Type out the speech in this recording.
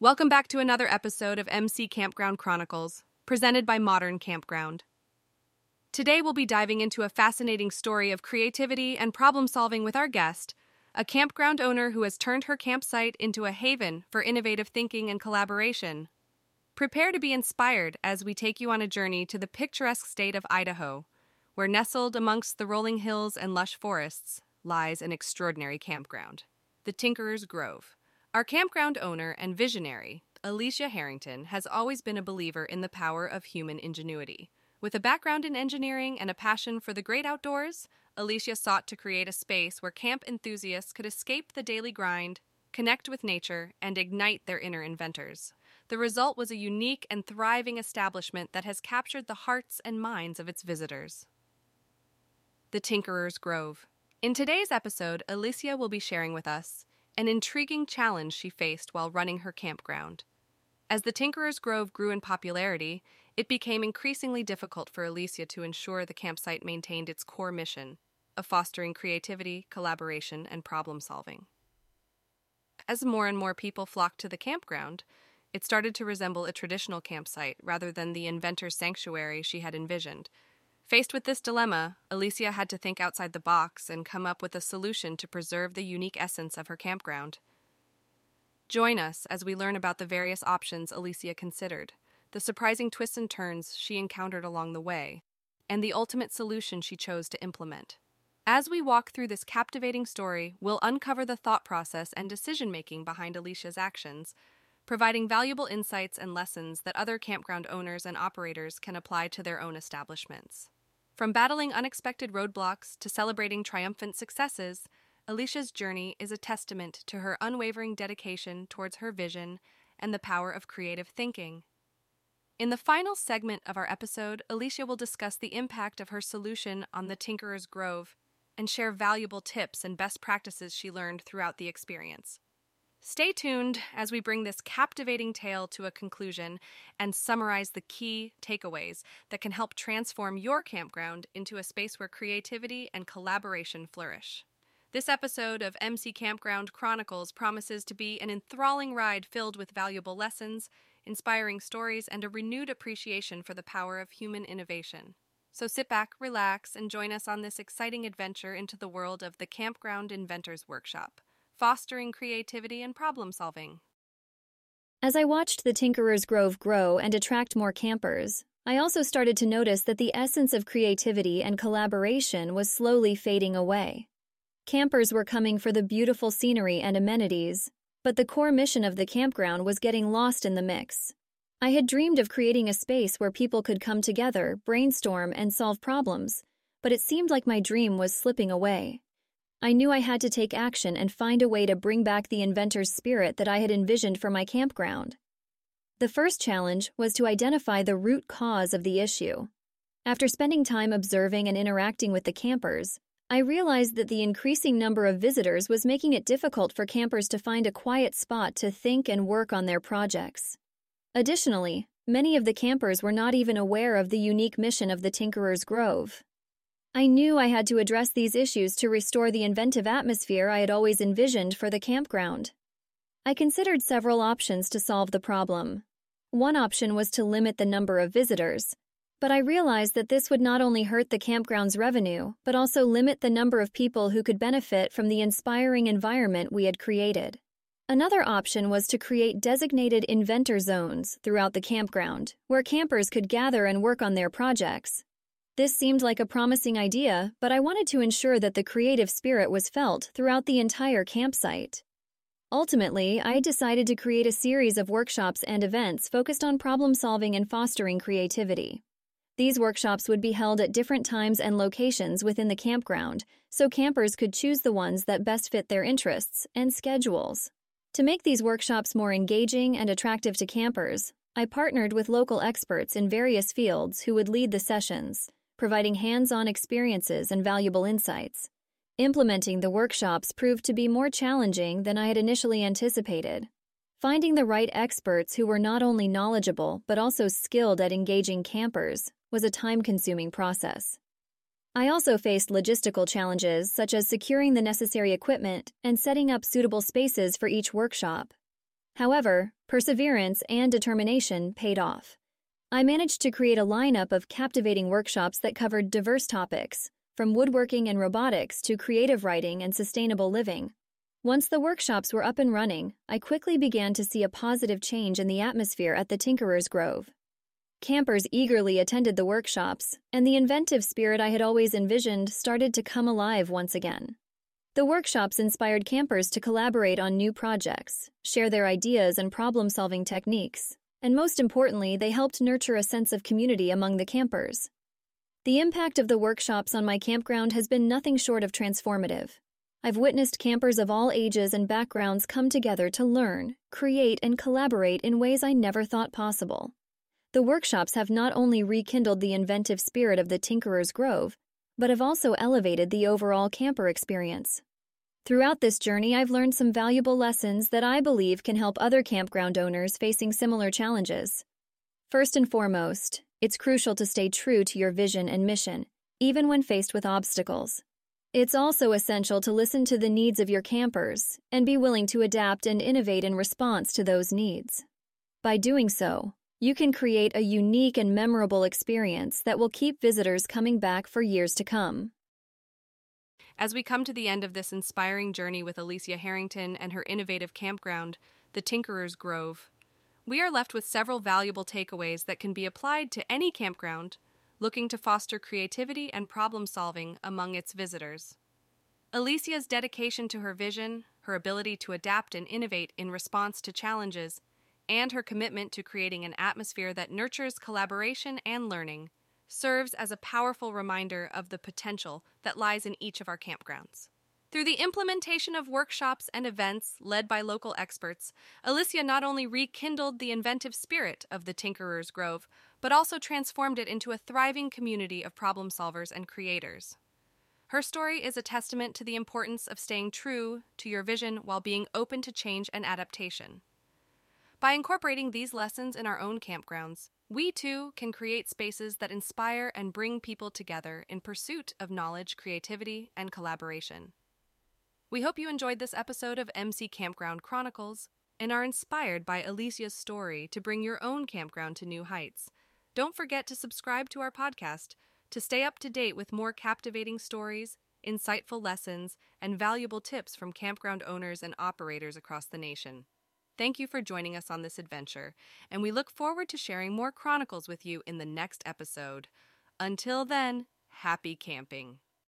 Welcome back to another episode of MC Campground Chronicles, presented by Modern Campground. Today we'll be diving into a fascinating story of creativity and problem solving with our guest, a campground owner who has turned her campsite into a haven for innovative thinking and collaboration. Prepare to be inspired as we take you on a journey to the picturesque state of Idaho, where nestled amongst the rolling hills and lush forests lies an extraordinary campground, the Tinkerer's Grove. Our campground owner and visionary, Elysia Harrington, has always been a believer in the power of human ingenuity. With a background in engineering and a passion for the great outdoors, Elysia sought to create a space where camp enthusiasts could escape the daily grind, connect with nature, and ignite their inner inventors. The result was a unique and thriving establishment that has captured the hearts and minds of its visitors. The Tinkerer's Grove. In today's episode, Elysia will be sharing with us an intriguing challenge she faced while running her campground. As the Tinkerer's Grove grew in popularity, it became increasingly difficult for Elysia to ensure the campsite maintained its core mission of fostering creativity, collaboration, and problem solving. As more and more people flocked to the campground, it started to resemble a traditional campsite rather than the inventor's sanctuary she had envisioned Faced with this dilemma, Elysia had to think outside the box and come up with a solution to preserve the unique essence of her campground. Join us as we learn about the various options Elysia considered, the surprising twists and turns she encountered along the way, and the ultimate solution she chose to implement. As we walk through this captivating story, we'll uncover the thought process and decision making behind Elysia's actions, providing valuable insights and lessons that other campground owners and operators can apply to their own establishments. From battling unexpected roadblocks to celebrating triumphant successes, Elysia's journey is a testament to her unwavering dedication towards her vision and the power of creative thinking. In the final segment of our episode, Elysia will discuss the impact of her solution on the Tinkerer's Grove and share valuable tips and best practices she learned throughout the experience. Stay tuned as we bring this captivating tale to a conclusion and summarize the key takeaways that can help transform your campground into a space where creativity and collaboration flourish. This episode of MC Campground Chronicles promises to be an enthralling ride filled with valuable lessons, inspiring stories, and a renewed appreciation for the power of human innovation. So sit back, relax, and join us on this exciting adventure into the world of the Campground Inventors Workshop fostering creativity and problem solving. As I watched the Tinkerer's Grove grow and attract more campers, I also started to notice that the essence of creativity and collaboration was slowly fading away. Campers were coming for the beautiful scenery and amenities, but the core mission of the campground was getting lost in the mix. I had dreamed of creating a space where people could come together, brainstorm, and solve problems, but it seemed like my dream was slipping away. I knew I had to take action and find a way to bring back the inventor's spirit that I had envisioned for my campground. The first challenge was to identify the root cause of the issue. After spending time observing and interacting with the campers, I realized that the increasing number of visitors was making it difficult for campers to find a quiet spot to think and work on their projects. Additionally, many of the campers were not even aware of the unique mission of the Tinkerer's Grove. I knew I had to address these issues to restore the inventive atmosphere I had always envisioned for the campground. I considered several options to solve the problem. One option was to limit the number of visitors, but I realized that this would not only hurt the campground's revenue, but also limit the number of people who could benefit from the inspiring environment we had created. Another option was to create designated inventor zones throughout the campground, where campers could gather and work on their projects, this seemed like a promising idea, but I wanted to ensure that the creative spirit was felt throughout the entire campsite. Ultimately, I decided to create a series of workshops and events focused on problem solving and fostering creativity. These workshops would be held at different times and locations within the campground, so campers could choose the ones that best fit their interests and schedules. To make these workshops more engaging and attractive to campers, I partnered with local experts in various fields who would lead the sessions providing hands on experiences and valuable insights. Implementing the workshops proved to be more challenging than I had initially anticipated. Finding the right experts who were not only knowledgeable but also skilled at engaging campers was a time consuming process. I also faced logistical challenges such as securing the necessary equipment and setting up suitable spaces for each workshop. However, Perseverance and determination paid off. I managed to create a lineup of captivating workshops that covered diverse topics, from woodworking and robotics to creative writing and sustainable living. Once the workshops were up and running, I quickly began to see a positive change in the atmosphere at the Tinkerer's Grove. Campers eagerly attended the workshops, and the inventive spirit I had always envisioned started to come alive once again. The workshops inspired campers to collaborate on new projects, share their ideas and problem solving techniques, and most importantly, they helped nurture a sense of community among the campers. The impact of the workshops on my campground has been nothing short of transformative. I've witnessed campers of all ages and backgrounds come together to learn, create, and collaborate in ways I never thought possible. The workshops have not only rekindled the inventive spirit of the Tinkerer's Grove, but have also elevated the overall camper experience. Throughout this journey, I've learned some valuable lessons that I believe can help other campground owners facing similar challenges. First and foremost, it's crucial to stay true to your vision and mission, even when faced with obstacles. It's also essential to listen to the needs of your campers and be willing to adapt and innovate in response to those needs. By doing so, you can create a unique and memorable experience that will keep visitors coming back for years to come. As we come to the end of this inspiring journey with Elysia Harrington and her innovative campground, the Tinkerer's Grove, we are left with several valuable takeaways that can be applied to any campground looking to foster creativity and problem solving among its visitors. Elysia's dedication to her vision, her ability to adapt and innovate in response to challenges, and her commitment to creating an atmosphere that nurtures collaboration and learning serves as a powerful reminder of the potential that lies in each of our campgrounds. Through the implementation of workshops and events led by local experts, Elysia not only rekindled the inventive spirit of the Tinkerer's Grove, but also transformed it into a thriving community of problem solvers and creators. Her story is a testament to the importance of staying true to your vision while being open to change and adaptation. By incorporating these lessons in our own campgrounds, we too can create spaces that inspire and bring people together in pursuit of knowledge, creativity, and collaboration. We hope you enjoyed this episode of MC Campground Chronicles and are inspired by Elysia's story to bring your own campground to new heights. Don't forget to subscribe to our podcast to stay up to date with more captivating stories, insightful lessons, and valuable tips from campground owners and operators across the nation. Thank you for joining us on this adventure, and we look forward to sharing more chronicles with you in the next episode. Until then, happy camping.